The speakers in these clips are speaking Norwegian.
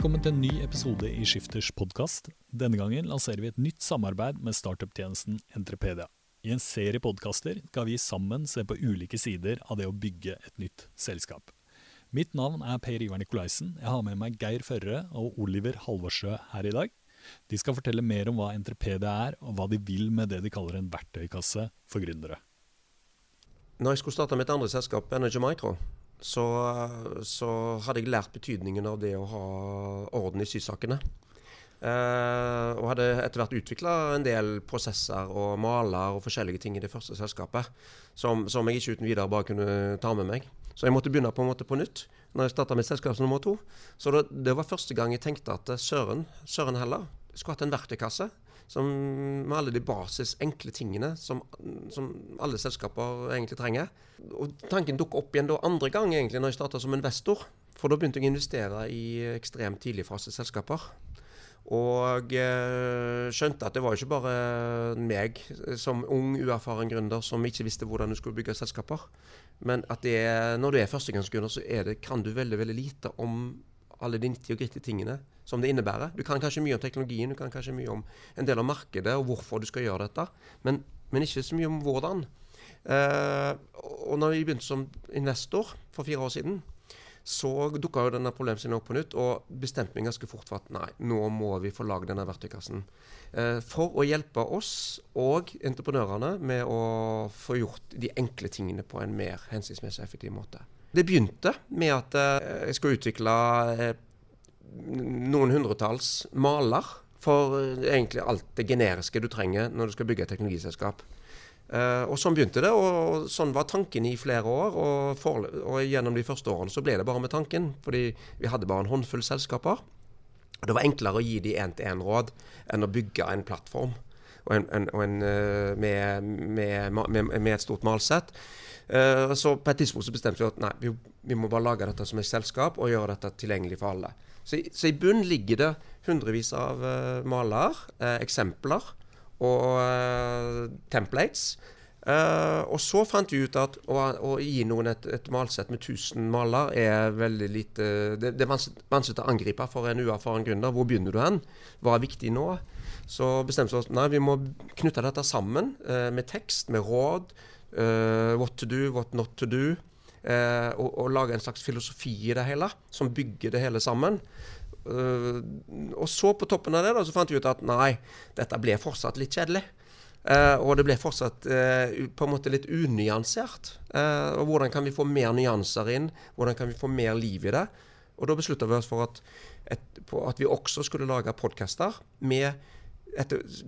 Velkommen til en ny episode i Skifters podkast. Denne gangen lanserer vi et nytt samarbeid med startup-tjenesten Entrepedia. I en serie podkaster skal vi sammen se på ulike sider av det å bygge et nytt selskap. Mitt navn er Per Ivar Nikolaisen. Jeg har med meg Geir Førre og Oliver Halvorsjø her i dag. De skal fortelle mer om hva Entrepedia er, og hva de vil med det de kaller en verktøykasse for gründere. Når jeg skulle starte mitt andre selskap, Energy Micro, så, så, hadde jeg lært betydningen av det å ha orden i sysakene. Eh, og hadde etter hvert utvikla en del prosesser og maler og forskjellige ting i det første selskapet som, som, jeg ikke uten videre bare kunne ta med meg. Så jeg måtte begynne på en måte på nytt når jeg starta mitt selskap nummer to. Så det, det, var første gang jeg tenkte at søren, søren heller, skulle hatt en verktøykasse som, med alle de basis, enkle tingene som, som, alle selskaper egentlig trenger. Og Tanken dukket opp igjen da andre gang egentlig når jeg starta som investor. For da begynte jeg å investere i ekstremt tidligfase selskaper. Og eh, skjønte at det var ikke bare meg som ung, uerfaren gründer som ikke visste hvordan du skulle bygge selskaper. Men at det, når du er førstegangsgründer, så det, kan du veldig veldig lite om alle de 90 og grittige tingene som det innebærer. Du kan kanskje mye om teknologien, du kan kanskje mye om en del av markedet og hvorfor du skal gjøre dette, men, men ikke så mye om hvordan. Eh, og når vi begynte som investor for fire år siden, så dukka jo denne problemstillingen opp på nytt, og bestemte meg ganske fort for at nei, nå må vi få lagd denne verktøykassen. Eh, for å hjelpe oss og entreprenørene med å få gjort de enkle tingene på en mer hensiktsmessig effektiv måte. Det begynte med at uh, jeg skulle utvikle noen hundretalls maler for eh, egentlig alt det generiske du trenger når du skal bygge et teknologiselskap. Og Sånn begynte det, og sånn var tanken i flere år. Og, for, og, gjennom de første årene så ble det bare med tanken, fordi vi hadde bare en håndfull selskaper. Det var enklere å gi de én-til-én-råd enn å bygge en plattform og en, en, og en, uh, med, med, med, med, et stort malsett. Uh, så på et tidspunkt så bestemte vi at nei, vi, vi må bare lage dette som et selskap og gjøre dette tilgjengelig for alle. Så, så, i bunn ligger det hundrevis av uh, maler, eksempler og uh, og så fant vi ut at å, å gi noen et, et, malsett med 1000 maler er veldig lite Det, det er vanskelig å angripe for en uerfaren gründer. Hvor begynner du hen? Hva er viktig nå? Så bestemte vi oss nei, vi må knytte dette sammen med tekst, med råd. what to do, what not to do og, og, lage en slags filosofi i det hele, som bygger det hele sammen. Uh, og så på toppen av det da, så fant vi ut at nei, dette ble fortsatt litt kjedelig. Uh, og det ble fortsatt uh, på en måte litt unyansert. og Hvordan kan vi få mer nyanser inn? Hvordan kan vi få mer liv i det? Og Da beslutta vi oss for at, et, at, vi også skulle lage podkaster med,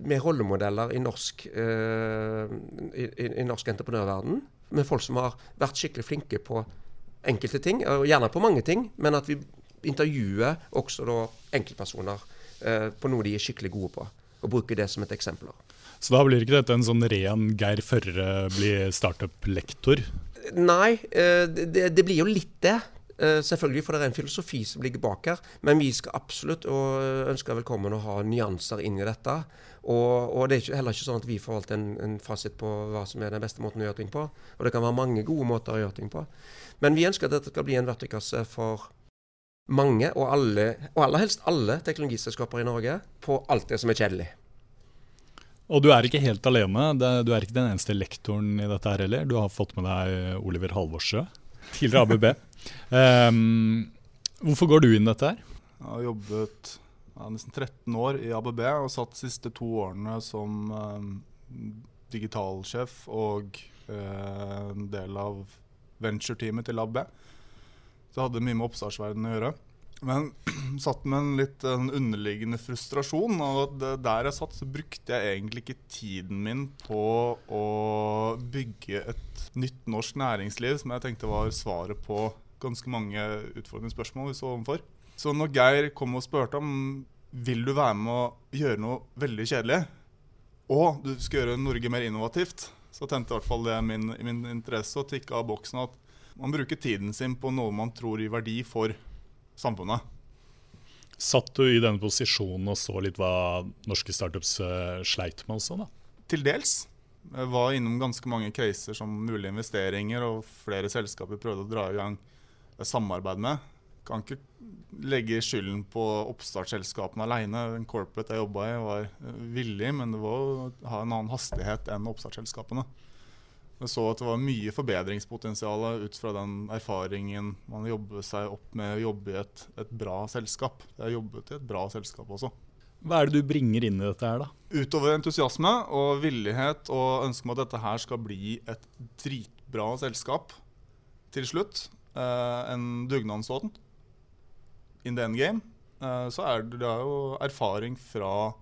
med, rollemodeller i norsk, i, i norsk entreprenørverden med folk som har vært skikkelig flinke på enkelte ting, og gjerne på mange ting, men at vi intervjuer også da enkeltpersoner på noe de er skikkelig gode på, og bruker det som et eksempel. Så da blir ikke dette en sånn ren Geir Førre blir startup-lektor? Nei, eh, det, det, blir jo litt det. Eh, selvfølgelig, for det er en filosofi som ligger bak her. Men vi skal absolutt og ønsker velkommen å ha nyanser inn i dette. Og, og, det er heller ikke sånn at vi alltid en, en, fasit på hva som er den beste måten å gjøre ting på. Og det kan være mange gode måter å gjøre ting på. Men vi ønsker at dette skal bli en verktøykasse for mange, og, alle, og aller helst alle teknologiselskaper i Norge, på alt det som er kjedelig. Og du er ikke helt alene. Du er ikke den eneste lektoren i dette her heller. Du har fått med deg Oliver Halvorsjø, tidligere ABB. um, hvorfor går du inn i dette her? Jeg har jobbet ja, nesten 13 år i ABB og satt de siste to årene som um, digitalsjef og en del av venture-teamet til ABB. Så jeg hadde mye med oppstartsverdenen å gjøre. Men satt med en litt en underliggende frustrasjon. Og der jeg satt, så brukte jeg egentlig ikke tiden min på å bygge et nytt norsk næringsliv, som jeg tenkte var svaret på ganske mange utfordrende spørsmål vi så overfor. Så når Geir kom og spurte om vil du være med å gjøre noe veldig kjedelig, og du skal gjøre Norge mer innovativt, så tente i hvert fall det min, min interesse og tikka av boksen at man bruker tiden sin på noe man tror gir verdi for samfunnet. Satt du i denne posisjonen og så litt hva norske startups uh, sleit med også, da? Til dels. Jeg var innom ganske mange caser som mulige investeringer, og flere selskaper prøvde å dra i gang samarbeid med. Kan ikke legge skylden på oppstartsselskapene alene. Den corporate jeg jobba i, var villig, men det var å ha en annen hastighet enn oppstartsselskapene. Jeg så at det var mye forbedringspotensial ut fra den erfaringen man jobber seg opp med å jobbe i et, et bra selskap. Jeg har jobbet i et bra selskap også. Hva er det du bringer inn i dette her, da? Utover entusiasme og villighet og ønske om at dette her skal bli et dritbra selskap til slutt, eh, en dugnadsånd in the end game, eh, så er det, det er jo erfaring fra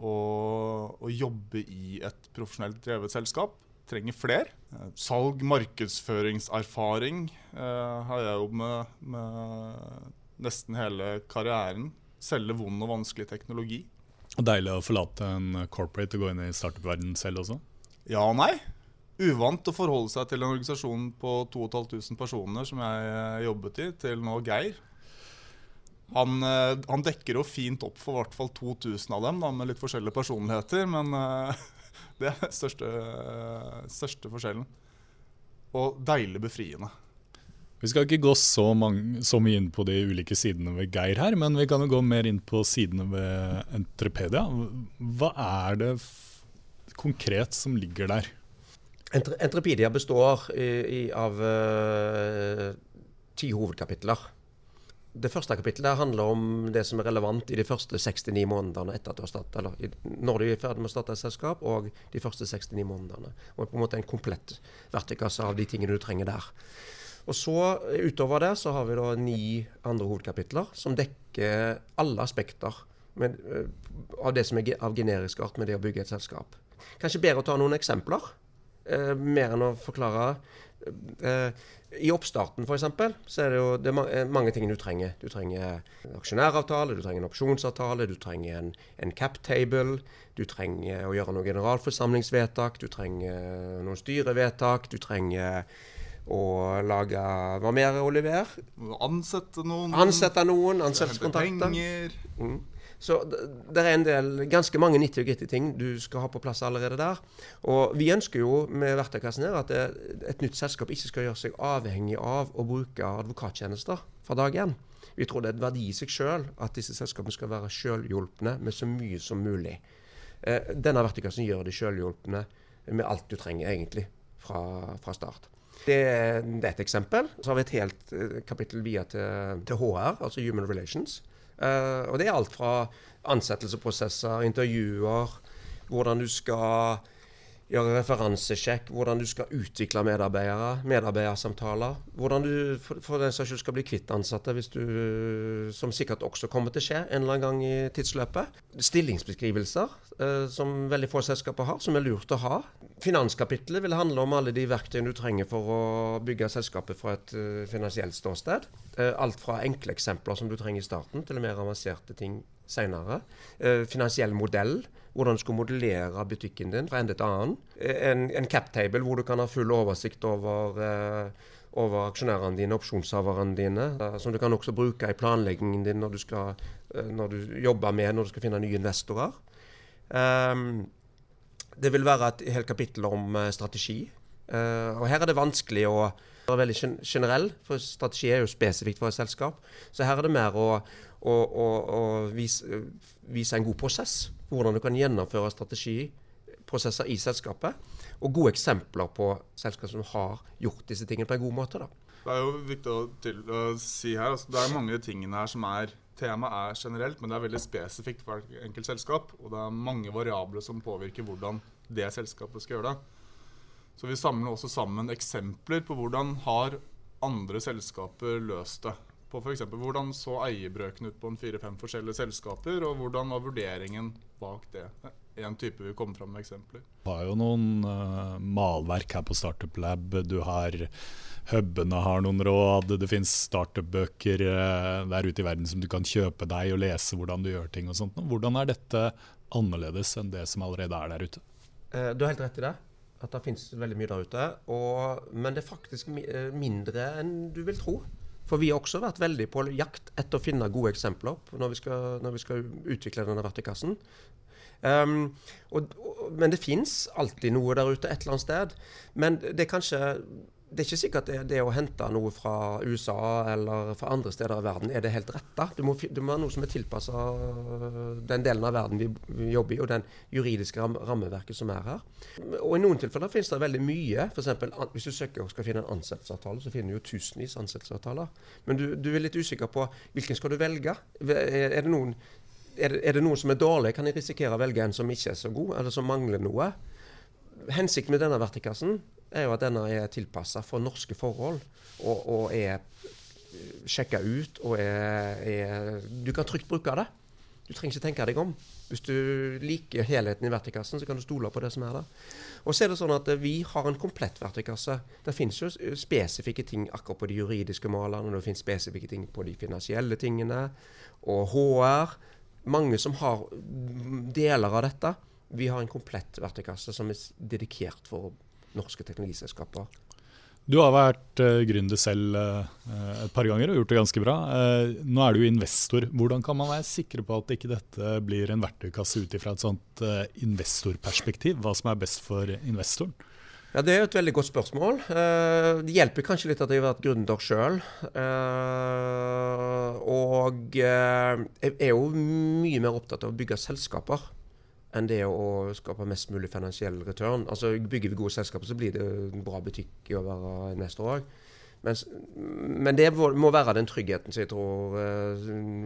å, å jobbe i et profesjonelt drevet selskap trenger flere. Eh, salg, markedsføringserfaring eh, har jeg jobbet med, med nesten hele karrieren. Selge vond og vanskelig teknologi. Deilig å forlate en corporate og gå inn i startup-verdenen selv også? Ja og nei. Uvant å forholde seg til en organisasjon på 2500 personer som jeg eh, jobbet i, til nå Geir. Han, eh, han dekker jo fint opp for i hvert fall 2000 av dem, da, med litt forskjellige personligheter. Men Det er den største, største, forskjellen. Og deilig befriende. Vi skal ikke gå så, mange, så, mye inn på de ulike sidene ved Geir her, men vi kan jo gå mer inn på sidene ved Entrepedia. Hva er det konkret som ligger der? Entrepedia består i, i, av uh, ti hovedkapitler. Det første kapittelet handler om det som er relevant i de første 69 månedene etter at du har startet, eller når du er ferdig med å starte et selskap, og de første 69 månedene. Og på en måte en komplett verktøykasse av de tingene du trenger der. Og så Utover det så har vi da ni andre hovedkapitler som dekker alle aspekter med, eh, av det som er av generisk art med det å bygge et selskap. Kanskje bedre å ta noen eksempler, eh, mer enn å forklare. Eh, i oppstarten f.eks. så er det jo det er mange ting du trenger. Du trenger en aksjonæravtale, du trenger en opsjonsavtale, du trenger en, en cap table. Du trenger å gjøre noen generalforsamlingsvedtak, du trenger noen styrevedtak. Du trenger å lage Hva mer, Oliver? Ansette noen. Ansette noen, Ansette kontakter. Penger. Mm. Så det er en del, ganske mange 90 gritty ting du skal ha på plass allerede der. Og vi ønsker jo med verktøykassen her at et nytt selskap ikke skal gjøre seg avhengig av å bruke advokattjenester fra dag én. Vi tror det er et verdi i seg sjøl at disse selskapene skal være sjølhjulpne med så mye som mulig. Eh, denne verktøykassen gjør de sjølhjulpne med alt du trenger, egentlig, fra, fra start. Det, det, er et eksempel. Så har vi et helt eh, kapittel via til, til HR, altså Human Relations. Uh, og det er alt fra ansettelsesprosesser, intervjuer, hvordan du skal gjøre referansesjekk, hvordan du skal utvikle medarbeidere, medarbeidersamtaler. Hvordan du for, for den saks skyld skal bli kvitt ansatte, hvis du, som sikkert også kommer til å skje en eller annen gang i tidsløpet. Stillingsbeskrivelser, eh, som veldig få selskaper har, som er lurt å ha. Finanskapitlet vil handle om alle de verktøyene du trenger for å bygge selskapet fra et uh, finansielt ståsted. Eh, alt fra enkle eksempler som du trenger i starten, til mer avanserte ting senere. Eh, finansiell modell hvordan du skal modellere butikken din fra ende til annen. En, en captable hvor du kan ha full oversikt over, eh, over aksjonærene dine, opsjonshaverne dine, eh, som du kan også bruke i planleggingen din når du, skal, eh, når du jobber med når du skal finne nye investorer. Um, det vil være et helt kapittel om uh, strategi. Og her er det vanskelig å være veldig generell, for strategi er jo spesifikt for et selskap. Så her er det mer å, å, og, og vise, vise en god prosess hvordan du kan gjennomføre strategiprosesser i selskapet. Og gode eksempler på selskap som har gjort disse tingene på en god måte. Da. Det er jo viktig å, til, å si her, altså, det er mange tingene her som er temaet er generelt, men det er veldig spesifikt for hvert enkelt selskap. Og det er mange variabler som påvirker hvordan det selskapet skal gjøre det. Så vi samler også sammen eksempler på hvordan har andre selskaper løst det. På f.eks. hvordan så eierbrøken ut på en fire-fem forskjellige selskaper, og hvordan var vurderingen bak det. En type vi kommer fram med eksempler. Du har jo noen uh, malverk her på Startup Lab. Du har Hubene har noen råd, det finnes startup-bøker uh, der ute i verden som du kan kjøpe deg og lese hvordan du gjør ting og sånt. Hvordan er dette annerledes enn det som allerede er der ute? Uh, du har helt rett i det at det finnes veldig mye der ute. Og, men det er faktisk mindre enn du vil tro. For vi har også vært veldig på jakt etter å finne gode eksempler når vi skal, når vi skal utvikle denne verktøykassen. Um, og, og, men det fins alltid noe der ute et eller annet sted. Men det er kanskje det er ikke sikkert det, det å hente noe fra USA eller fra andre steder i verden er det helt rette. Du må, du må ha noe som er tilpassa den delen av verden vi, jobber i, og den juridiske ram, rammeverket som er her. Og I noen tilfeller finnes det veldig mye. For eksempel, hvis du søker og skal finne en ansettelsesavtale, så finner du jo tusenvis av ansettelsesavtaler. Men du, du, er litt usikker på hvilken skal du velge. Er det noen er det, er det noen som er dårlig, kan jeg risikere å velge en som ikke er så god, eller som mangler noe. Hensikten med denne verktøykassen er jo at denne er tilpassa for norske forhold, og, og er sjekka ut og er, er, Du kan trygt bruke det. Du trenger ikke tenke deg om. Hvis du liker helheten i verktøykassen, så kan du stole på det som er der. Og så er det sånn at Vi har en komplett verktøykasse. Det finnes jo spesifikke ting akkurat på de juridiske målene, det finnes spesifikke ting på de finansielle tingene, og HR mange som har deler av dette. Vi har en komplett verktøykasse som er dedikert for norske teknologiselskaper. Du har vært uh, gründer selv uh, et par ganger og gjort det ganske bra. Uh, nå er du investor. Hvordan kan man være sikre på at ikke dette blir en verktøykasse ut ifra et sånt investorperspektiv? Hva som er best for investoren? Ja, Det er et veldig godt spørsmål. Uh, det hjelper kanskje litt at jeg har vært gründer sjøl. Uh, og uh, jeg er jo mye mer opptatt av å bygge selskaper enn det å skape mest mulig finansiell return. Altså, Bygger vi gode selskaper, så blir det en bra butikk i å være investor òg. Men det må være den tryggheten som jeg tror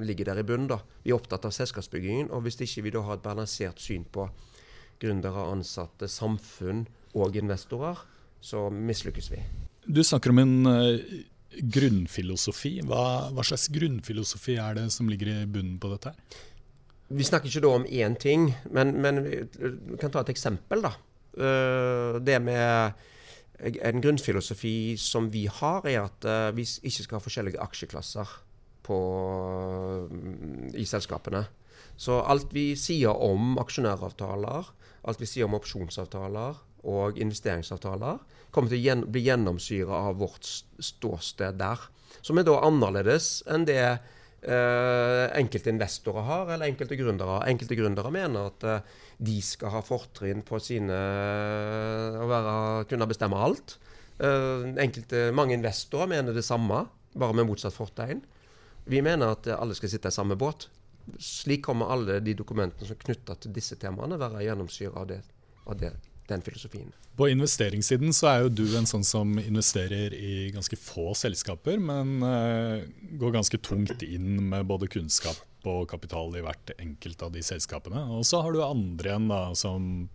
ligger der i bunnen. da. Vi er opptatt av selskapsbyggingen. og Hvis ikke vi da har et balansert syn på gründere, ansatte, samfunn og investorer, så mislykkes vi. Du snakker om en uh, grunnfilosofi. Hva, hva, slags grunnfilosofi er det som ligger i bunnen på dette? her? Vi snakker ikke da om én ting, men, men vi kan ta et eksempel. da. Uh, det med en grunnfilosofi som vi har, er at uh, vi ikke skal ha forskjellige aksjeklasser på, i selskapene. Så alt vi sier om aksjonæravtaler, alt vi sier om opsjonsavtaler, og investeringsavtaler kommer til å bli gjennomsyra av vårt ståsted der. Som er da annerledes enn det eh, enkelte investorer har, eller enkelte gründere. Enkelte gründere mener at eh, de skal ha fortrinn på sine Å være, kunne bestemme alt. Eh, enkelte, mange investorer mener det samme, bare med motsatt fortegn. Vi mener at alle skal sitte i samme båt. Slik kommer alle de dokumentene som er knytta til disse temaene, være gjennomsyra av, av det den filosofien. På investeringssiden så er jo du en sånn som investerer i ganske få selskaper, men uh, går ganske tungt inn med både kunnskap og kapital i hvert enkelt av de selskapene. Og så har du andre igjen, da, som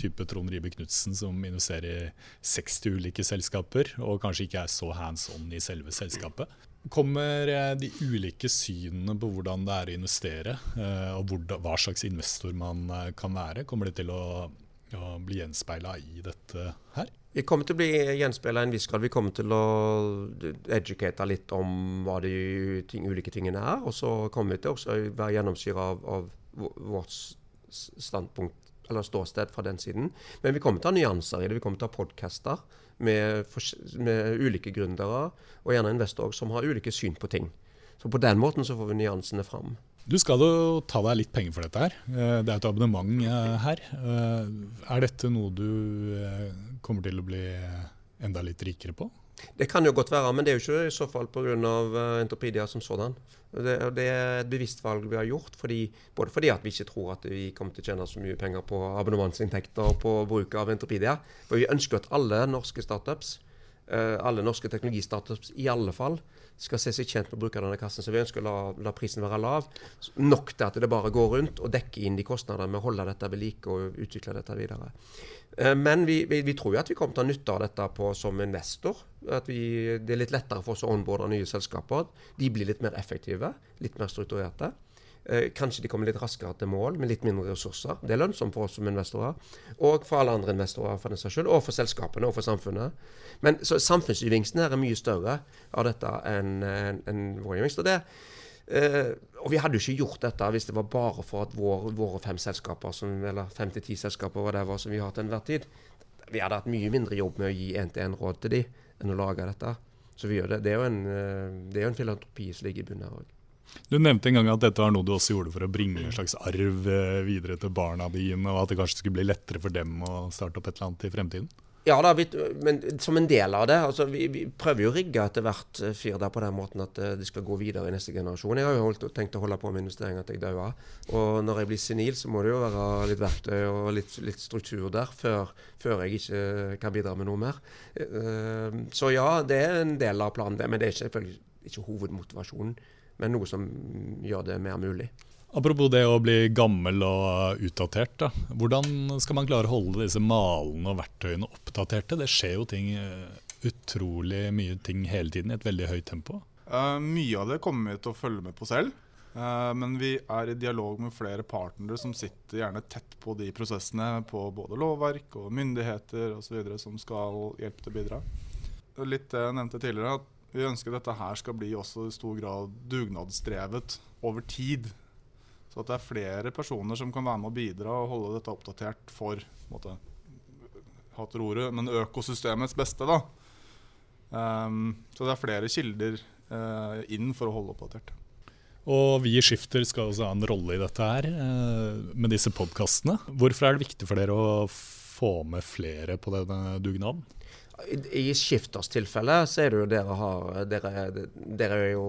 type Trond Ribe Knutsen, som investerer i 60 ulike selskaper, og kanskje ikke er så hands on i selve selskapet. Kommer eh, de ulike synene på hvordan det er å investere, eh, og hva slags investor man kan være, kommer det til å å bli gjenspeila i dette her? Vi kommer til å bli gjenspeila i en viss grad. Vi kommer til å educate litt om hva de ting, ulike tingene er. Og så kommer vi til å være gjennomsyra av, av, vårt standpunkt eller ståsted fra den siden. Men vi kommer til å ha nyanser i det. Vi kommer til å ha podcaster med, med, ulike gründere, og gjerne investorer som har ulike syn på ting. Så på den måten så får vi nyansene fram. Du skal jo ta deg litt penger for dette her. Eh, det er et abonnement eh, her. Eh, er dette noe du kommer til å bli enda litt rikere på? Det kan jo godt være, men det er jo ikke i så fall pga. Entropedia som sådan. Det, det, er et bevisst valg vi har gjort, fordi, både fordi at vi ikke tror at vi kommer til å tjene så mye penger på abonnementsinntekter og på bruk av Entropedia. For vi ønsker at alle norske startups alle norske teknologistartups i alle fall skal se seg tjent med å bruke denne kassen. Så vi ønsker å la, la prisen være lav. Nok til at det bare går rundt og dekker inn de kostnadene med å holde dette ved like og utvikle dette videre. Eh, men vi, vi, vi, tror jo at vi kommer til å ha nytte av dette på, som investor. At vi, det er litt lettere for oss å onboarde nye selskaper. De blir litt mer effektive, litt mer strukturerte. Eh, kanskje de kommer litt raskere til mål med litt mindre ressurser. Det er lønnsomt for oss som investorer, og for alle andre investorer for den saks skyld, og for selskapene og for samfunnet. Men så samfunnsgevinsten her er mye større av dette enn en, en vår gevinst. Og, det, eh, og vi hadde jo ikke gjort dette hvis det var bare for at vår, våre fem selskaper, som, eller fem til ti selskaper whatever, som vi har til enhver tid, vi hadde hatt mye mindre jobb med å gi én-til-én-råd til de enn å lage dette. Så vi gjør det. Det er jo en, eh, det er jo en filantropi som ligger i bunnen her òg. Du nevnte en gang at dette var noe du også gjorde for å bringe en slags arv eh, videre til barna dine, og at det kanskje skulle bli lettere for dem å starte opp et eller annet i fremtiden? Ja da, vi, men som en del av det. altså Vi, vi prøver jo å rigge etter hvert fyr der på den måten at eh, det skal gå videre i neste generasjon. Jeg har jo holdt, tenkt å holde på med investeringer til jeg dauer. Og når jeg blir senil, så må det jo være litt verktøy og litt, litt struktur der før, før, jeg ikke kan bidra med noe mer. Så ja, det er en del av planen, men det er selvfølgelig ikke hovedmotivasjonen men noe som gjør det mer mulig. Apropos det å bli gammel og utdatert. Da. Hvordan skal man klare å holde disse malene og verktøyene oppdaterte? Det skjer jo ting, eh, utrolig mye ting hele tiden i et veldig høyt tempo. Uh, mye av det kommer vi til å følge med på selv. Uh, men vi er i dialog med flere partnere som sitter gjerne tett på de prosessene på både lovverk og myndigheter osv. som skal hjelpe til å bidra. Litt det jeg nevnte tidligere, at vi ønsker dette her skal bli også i stor grad dugnadsdrevet over tid. Så at det er flere personer som kan være med å bidra og holde dette oppdatert for måte, hater ordet, men økosystemets beste. da. Um, så det er flere kilder uh, inn for å holde oppdatert. Og vi i Skifter skal også ha en rolle i dette her, uh, med disse podkastene. Hvorfor er det viktig for dere å få med flere på denne dugnaden? I Skifters tilfelle så er det jo dere har dere, dere er jo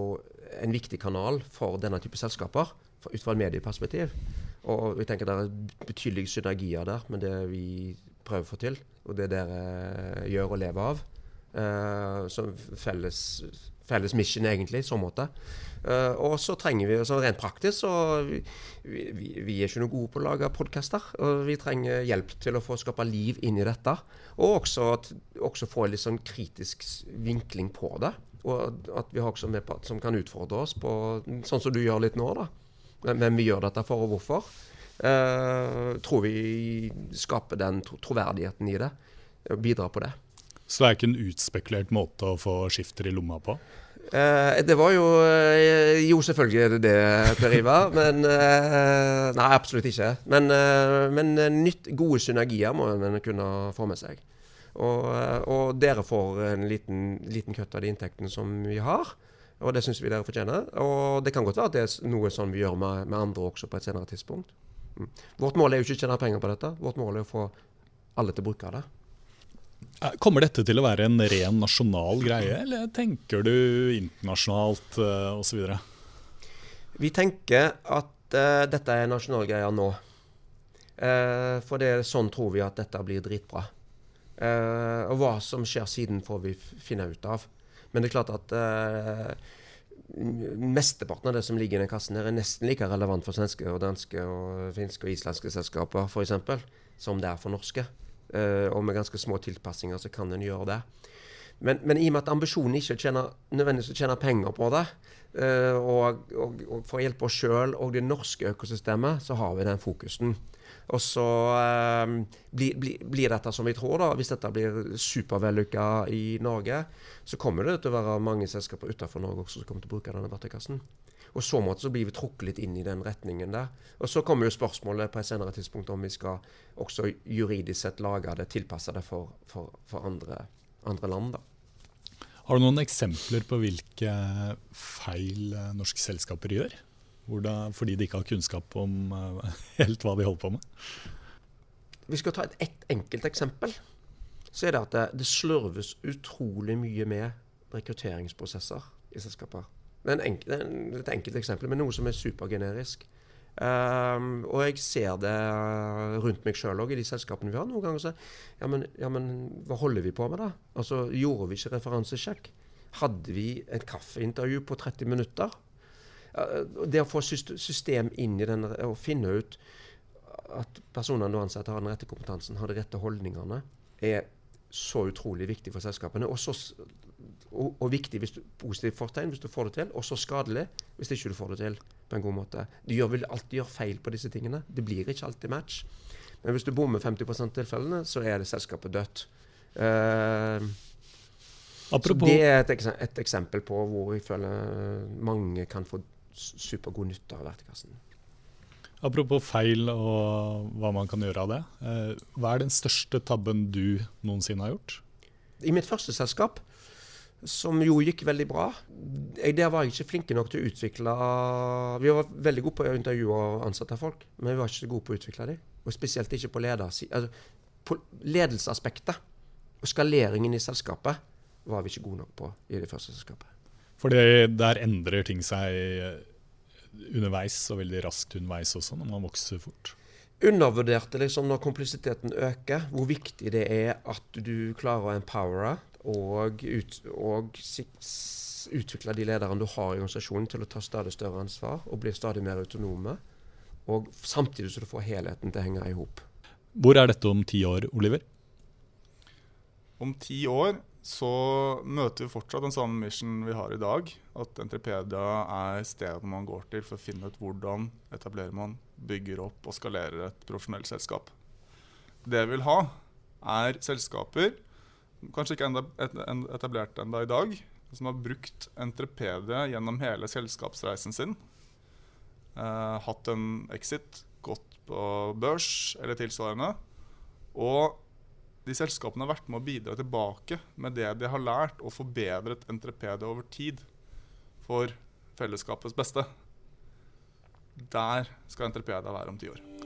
en viktig kanal for denne type selskaper ut fra et medieperspektiv. Og vi tenker det er betydelige synergier der med det vi prøver å få til, og det dere gjør og lever av. Uh, som felles, felles mission, egentlig, i så måte. Uh, og så trenger vi, så rent praktisk, så vi, vi, vi, er ikke noe gode på å lage podkaster. Og vi trenger hjelp til å få skape liv inn i dette. Og også, også få en litt sånn kritisk vinkling på det. Og at vi har også med på, som kan utfordre oss på sånn som du gjør litt nå. da. Hvem vi gjør dette for, og hvorfor. Uh, tror vi skaper den troverdigheten i det. Bidrar på det. Så det er ikke en utspekulert måte å få skifter i lomma på? Eh, det var jo eh, Jo, selvfølgelig er det det, Per Ivar. Men eh, Nei, absolutt ikke. Men, eh, men eh, nytt, gode synergier må en kunne få med seg. Og, eh, og dere får en liten, liten kutt av de inntektene som vi har. Og det syns vi dere fortjener. Og det kan godt være at det er noe sånn vi gjør med, med andre også på et senere tidspunkt. Mm. Vårt mål er jo ikke å tjene penger på dette. Vårt mål er å få alle til å bruke det. Eh, kommer dette til å være en ren nasjonal greie, eller tenker du internasjonalt uh, eh, osv.? Vi tenker at uh, dette er nasjonal greie nå. Uh, for det, sånn tror vi at dette blir dritbra. Uh, og hva som skjer siden, får vi finne ut av. Men det er klart at mesteparten av det som ligger i den kassen, her er nesten like relevant for svenske, og danske, og finske og islandske selskaper f.eks. som det er for norske. Uh, og med ganske små tilpassinger så kan en gjøre det. Men, men, i og med at ambisjonen ikke tjener, nødvendigvis å tjene penger på det, uh, og, og, og, for å hjelpe oss sjøl og det norske økosystemet, så har vi den fokusen. Og så uh, blir, blir, blir, dette som vi tror, da. Hvis dette blir supervellykka i Norge, så kommer det til å være mange selskaper utenfor Norge også som kommer til å bruke denne verktøykassen. Og så måte så blir vi trukket litt inn i den retningen der. Og så kommer jo spørsmålet på et senere tidspunkt om vi skal også juridisk sett lage det, tilpasse det for, for, for andre, andre, land. da. Har du noen eksempler på hvilke feil eh, norske selskaper gjør? Da, fordi de ikke har kunnskap om uh, helt hva de holder på med? Vi skal ta et, et enkelt eksempel. Så er det at det, det slurves utrolig mye med rekrutteringsprosesser i selskaper. Det er, enkel, det er et enkelt eksempel, men noe som er supergenerisk. Um, og jeg ser det rundt meg sjøl òg, i de selskapene vi har. Noen ganger så ja men, ja, men hva holder vi på med, da? Altså, Gjorde vi ikke referansesjekk? Hadde vi et kaffeintervju på 30 minutter? Det å få system inn i den, og finne ut at personene du ansetter har den rette kompetansen, har de rette holdningene, er så utrolig viktig for selskapene. Og så og, og viktig hvis du, positivt fortegn hvis du får det til, og så skadelig hvis ikke du får det til på en god måte. Du gjør, vil alltid gjøre feil på disse tingene. Det blir ikke alltid match. Men hvis du bommer 50 av tilfellene, så er det selskapet dødt. Uh, det er et, et, eksempel på hvor jeg føler mange kan få supergod nytte av verktøykassen. Apropos feil og hva man kan gjøre av det. Uh, hva er den største tabben du noensinne har gjort? I mitt første selskap som jo gikk veldig bra. Jeg, der var jeg ikke flinke nok til å utvikle Vi var veldig gode på å intervjue og ansette folk, men vi var ikke gode på å utvikle dem. Og spesielt ikke på, altså, på ledelsesaspektet. Og skaleringen i selskapet var vi ikke gode nok på i det første selskapet. For der endrer ting seg eh, underveis, og veldig raskt underveis også, når man vokser fort? Undervurderte liksom når kompleksiteten øker, hvor viktig det er at du klarer å empowere og, ut, og utvikle de lederne du har i organisasjonen til å ta stadig større ansvar og bli stadig mer autonome. Og samtidig så du får helheten til å henge i hop. Hvor er dette om ti år, Oliver? Om ti år så møter vi fortsatt den samme mission vi har i dag. At Entrepedia er stedet man går til for å finne ut hvordan etablerer man, bygger opp og skalerer et profesjonelt selskap. Det vi vil ha, er selskaper kanskje ikke enda etablert enda i dag, som har brukt Entrepedia gjennom hele selskapsreisen sin. Eh, hatt en exit, gått på børs eller tilsvarende. Og de selskapene har vært med å bidra tilbake med det de har lært, og forbedret Entrepedia over tid for fellesskapets beste. Der skal Entrepedia være om ti år.